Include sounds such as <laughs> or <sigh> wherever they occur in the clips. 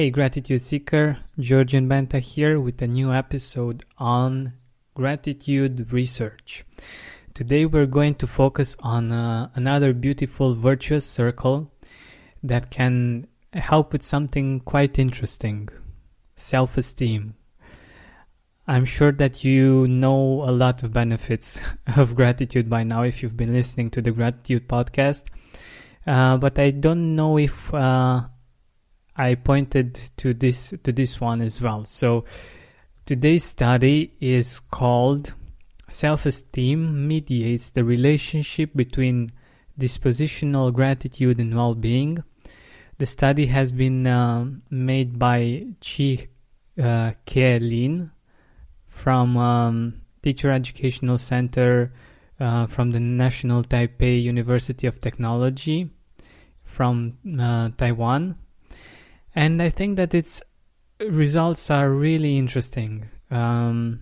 Hey, Gratitude Seeker, Georgian Benta here with a new episode on gratitude research. Today we're going to focus on uh, another beautiful virtuous circle that can help with something quite interesting self esteem. I'm sure that you know a lot of benefits <laughs> of gratitude by now if you've been listening to the gratitude podcast. Uh, but I don't know if uh, I pointed to this to this one as well. So today's study is called Self-esteem mediates the relationship between dispositional gratitude and well-being. The study has been uh, made by Chi uh, Lin from um, Teacher Educational Center uh, from the National Taipei University of Technology from uh, Taiwan. And I think that its results are really interesting. Um,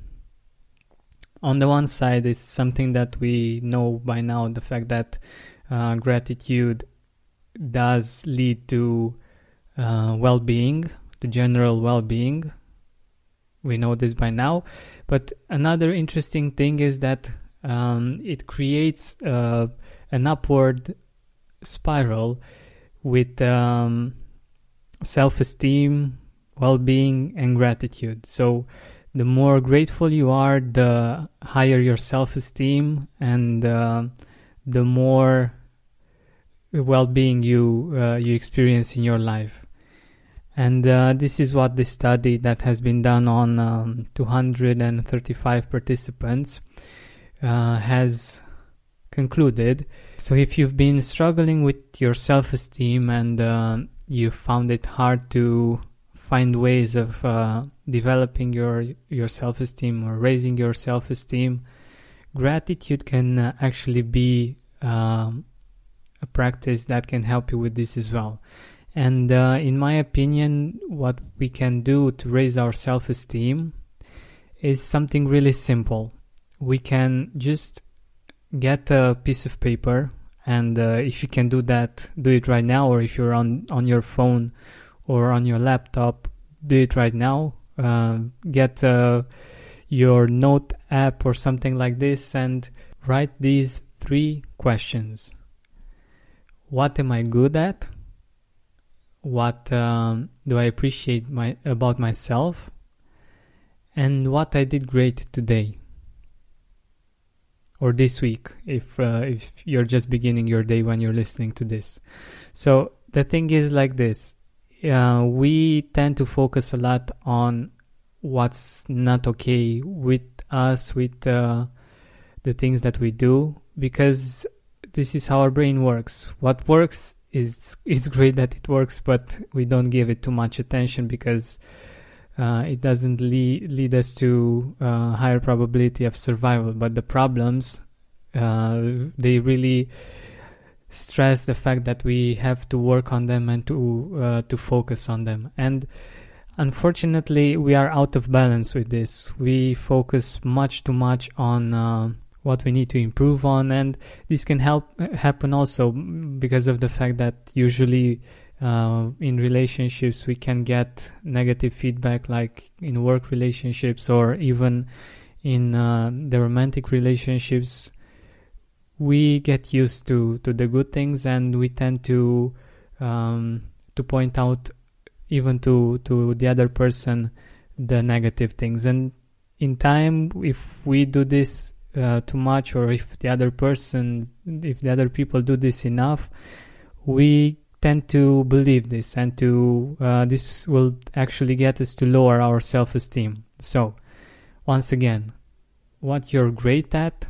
on the one side, it's something that we know by now the fact that uh, gratitude does lead to uh, well being, to general well being we know this by now. But another interesting thing is that um, it creates uh, an upward spiral with um, self esteem, well being, and gratitude. So, the more grateful you are, the higher your self esteem, and uh, the more well being you, uh, you experience in your life. And uh, this is what the study that has been done on um, 235 participants uh, has concluded. So, if you've been struggling with your self esteem and uh, you found it hard to find ways of uh, developing your, your self esteem or raising your self esteem, gratitude can uh, actually be um, a practice that can help you with this as well. And uh, in my opinion, what we can do to raise our self esteem is something really simple. We can just get a piece of paper, and uh, if you can do that, do it right now, or if you're on, on your phone or on your laptop, do it right now. Uh, get uh, your note app or something like this and write these three questions What am I good at? what um, do I appreciate my about myself, and what I did great today or this week if uh, if you're just beginning your day when you're listening to this. So the thing is like this: uh, we tend to focus a lot on what's not okay with us, with uh, the things that we do, because this is how our brain works. What works is it's great that it works, but we don't give it too much attention because uh, it doesn't lead lead us to uh, higher probability of survival. But the problems, uh, they really stress the fact that we have to work on them and to uh, to focus on them. And unfortunately, we are out of balance with this. We focus much too much on uh, what we need to improve on and this can help happen also because of the fact that usually uh, in relationships we can get negative feedback like in work relationships or even in uh, the romantic relationships. We get used to to the good things and we tend to um, to point out even to to the other person the negative things. And in time if we do this uh, too much or if the other person if the other people do this enough we tend to believe this and to uh, this will actually get us to lower our self-esteem. So once again what you're great at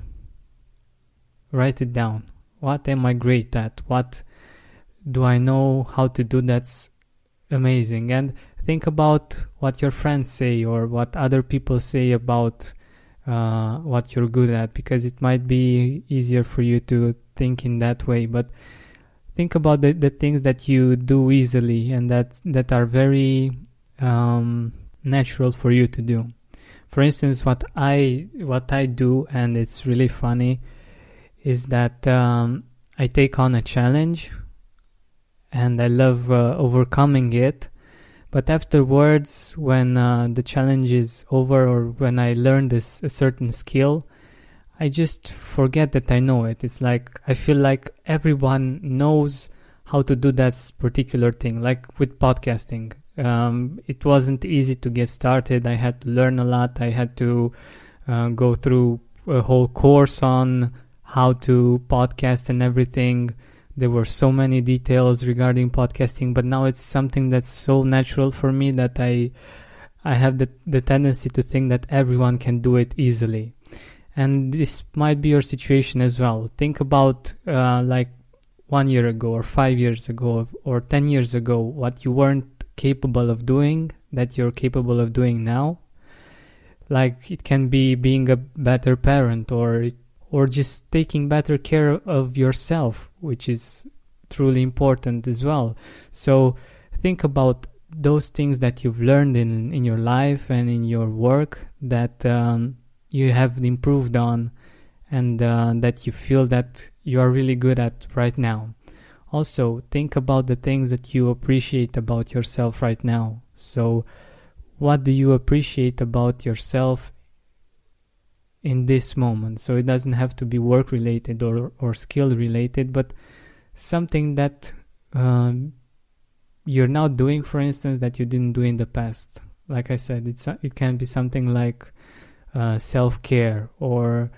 write it down. What am i great at? What do i know how to do that's amazing? And think about what your friends say or what other people say about uh, what you're good at because it might be easier for you to think in that way. But think about the, the things that you do easily and that that are very um, natural for you to do. For instance what i what i do and it's really funny is that um, i take on a challenge and i love uh, overcoming it. But afterwards, when uh, the challenge is over or when I learn this a certain skill, I just forget that I know it. It's like I feel like everyone knows how to do that particular thing. Like with podcasting, um, it wasn't easy to get started. I had to learn a lot. I had to uh, go through a whole course on how to podcast and everything. There were so many details regarding podcasting, but now it's something that's so natural for me that I I have the, the tendency to think that everyone can do it easily. And this might be your situation as well. Think about uh, like one year ago, or five years ago, or 10 years ago, what you weren't capable of doing that you're capable of doing now. Like it can be being a better parent, or or just taking better care of yourself, which is truly important as well. So think about those things that you've learned in, in your life and in your work that um, you have improved on and uh, that you feel that you are really good at right now. Also, think about the things that you appreciate about yourself right now. So, what do you appreciate about yourself in this moment. So it doesn't have to be work related or, or skill related, but something that um, you're now doing, for instance, that you didn't do in the past. Like I said, it's it can be something like uh, self care or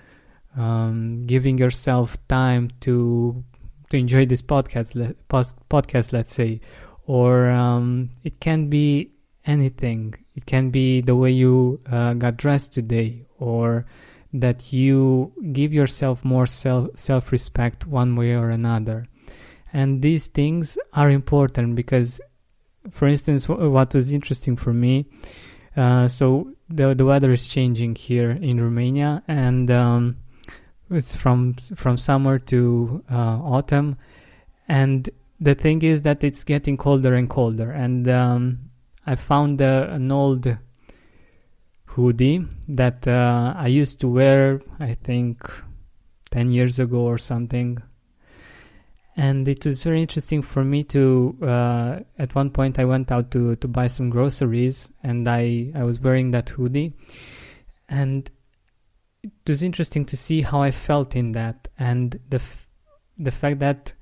um, giving yourself time to to enjoy this podcast, le- post- podcast, let's say, or um, it can be anything. It can be the way you uh, got dressed today, or that you give yourself more self self respect one way or another and these things are important because for instance what was interesting for me uh, so the the weather is changing here in Romania and um, it's from from summer to uh, autumn and the thing is that it's getting colder and colder and um, I found uh, an old hoodie that uh, I used to wear, I think, 10 years ago or something. And it was very interesting for me to, uh, at one point, I went out to, to buy some groceries and I, I was wearing that hoodie. And it was interesting to see how I felt in that and the, f- the fact that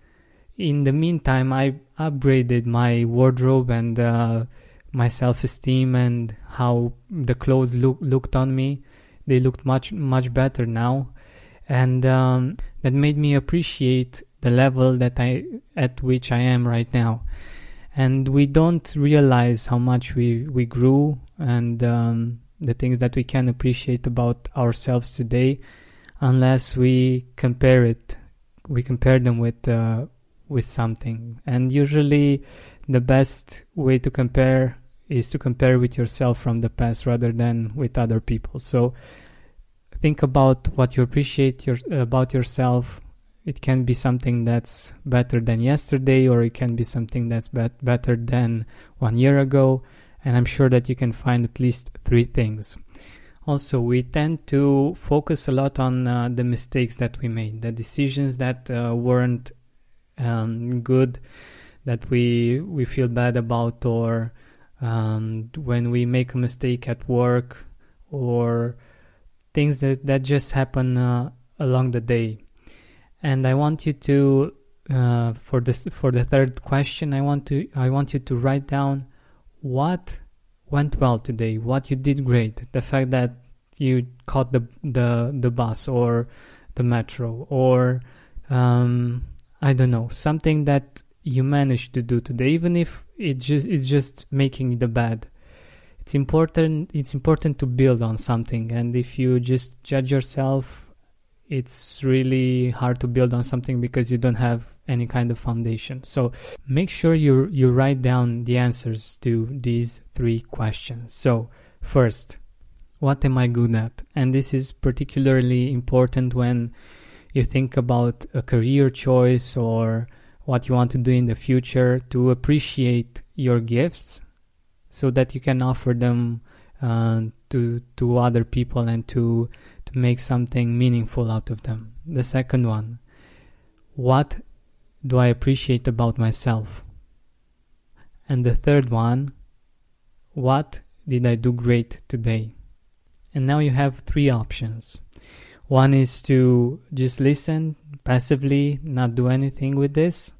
in the meantime I upgraded my wardrobe and uh, my self-esteem and how the clothes look, looked on me they looked much much better now and um, that made me appreciate the level that i at which i am right now and we don't realize how much we we grew and um, the things that we can appreciate about ourselves today unless we compare it we compare them with uh, with something and usually the best way to compare is to compare with yourself from the past rather than with other people. So think about what you appreciate your, about yourself. It can be something that's better than yesterday, or it can be something that's bet- better than one year ago. And I'm sure that you can find at least three things. Also, we tend to focus a lot on uh, the mistakes that we made, the decisions that uh, weren't um, good, that we we feel bad about, or um, when we make a mistake at work or things that, that just happen uh, along the day. And I want you to uh, for this for the third question, I want to I want you to write down what went well today, what you did great, the fact that you caught the the the bus or the metro or um, I don't know something that you managed to do today, even if it just it's just making the bad. It's important. It's important to build on something, and if you just judge yourself, it's really hard to build on something because you don't have any kind of foundation. So make sure you you write down the answers to these three questions. So first, what am I good at? And this is particularly important when you think about a career choice or what you want to do in the future to appreciate your gifts so that you can offer them uh, to to other people and to to make something meaningful out of them. The second one, what do I appreciate about myself? And the third one, what did I do great today? And now you have three options. One is to just listen passively, not do anything with this.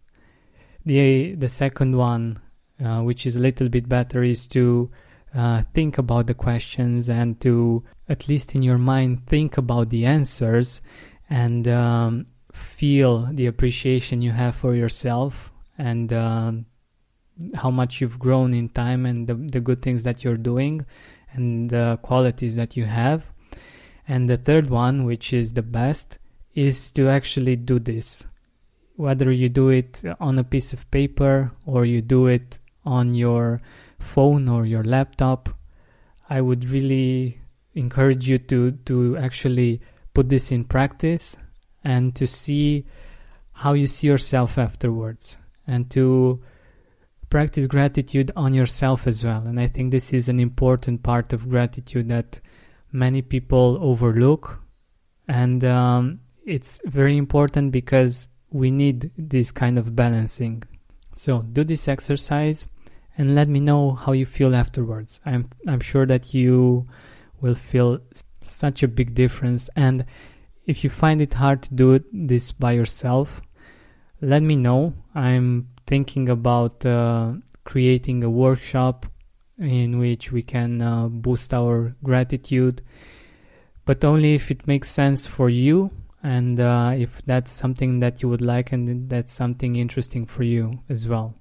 The the second one, uh, which is a little bit better, is to uh, think about the questions and to at least in your mind think about the answers and um, feel the appreciation you have for yourself and um, how much you've grown in time and the, the good things that you're doing and the qualities that you have. And the third one, which is the best, is to actually do this. Whether you do it on a piece of paper or you do it on your phone or your laptop, I would really encourage you to, to actually put this in practice and to see how you see yourself afterwards and to practice gratitude on yourself as well. And I think this is an important part of gratitude that many people overlook. And um, it's very important because we need this kind of balancing. So do this exercise and let me know how you feel afterwards. I'm I'm sure that you will feel such a big difference and if you find it hard to do this by yourself, let me know. I'm thinking about uh, creating a workshop in which we can uh, boost our gratitude, but only if it makes sense for you and uh, if that's something that you would like and that's something interesting for you as well.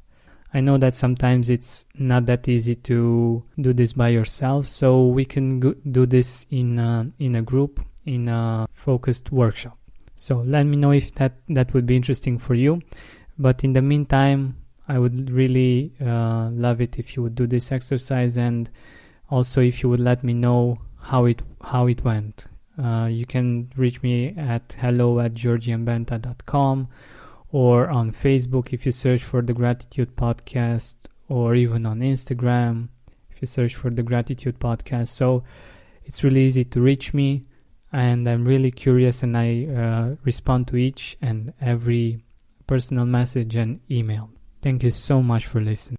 I know that sometimes it's not that easy to do this by yourself, so we can go- do this in uh, in a group in a focused workshop. So let me know if that that would be interesting for you. But in the meantime, I would really uh, love it if you would do this exercise and also if you would let me know how it how it went. Uh, you can reach me at hello at georgianbenta.com or on Facebook if you search for the Gratitude Podcast, or even on Instagram if you search for the Gratitude Podcast. So it's really easy to reach me, and I'm really curious, and I uh, respond to each and every personal message and email. Thank you so much for listening.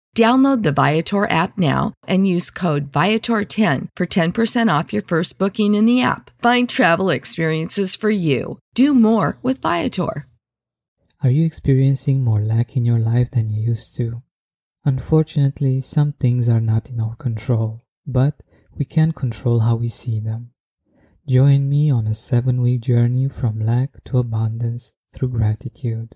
Download the Viator app now and use code Viator10 for 10% off your first booking in the app. Find travel experiences for you. Do more with Viator. Are you experiencing more lack in your life than you used to? Unfortunately, some things are not in our control, but We can't control how we see them. Join me on a seven week journey from lack to abundance through gratitude.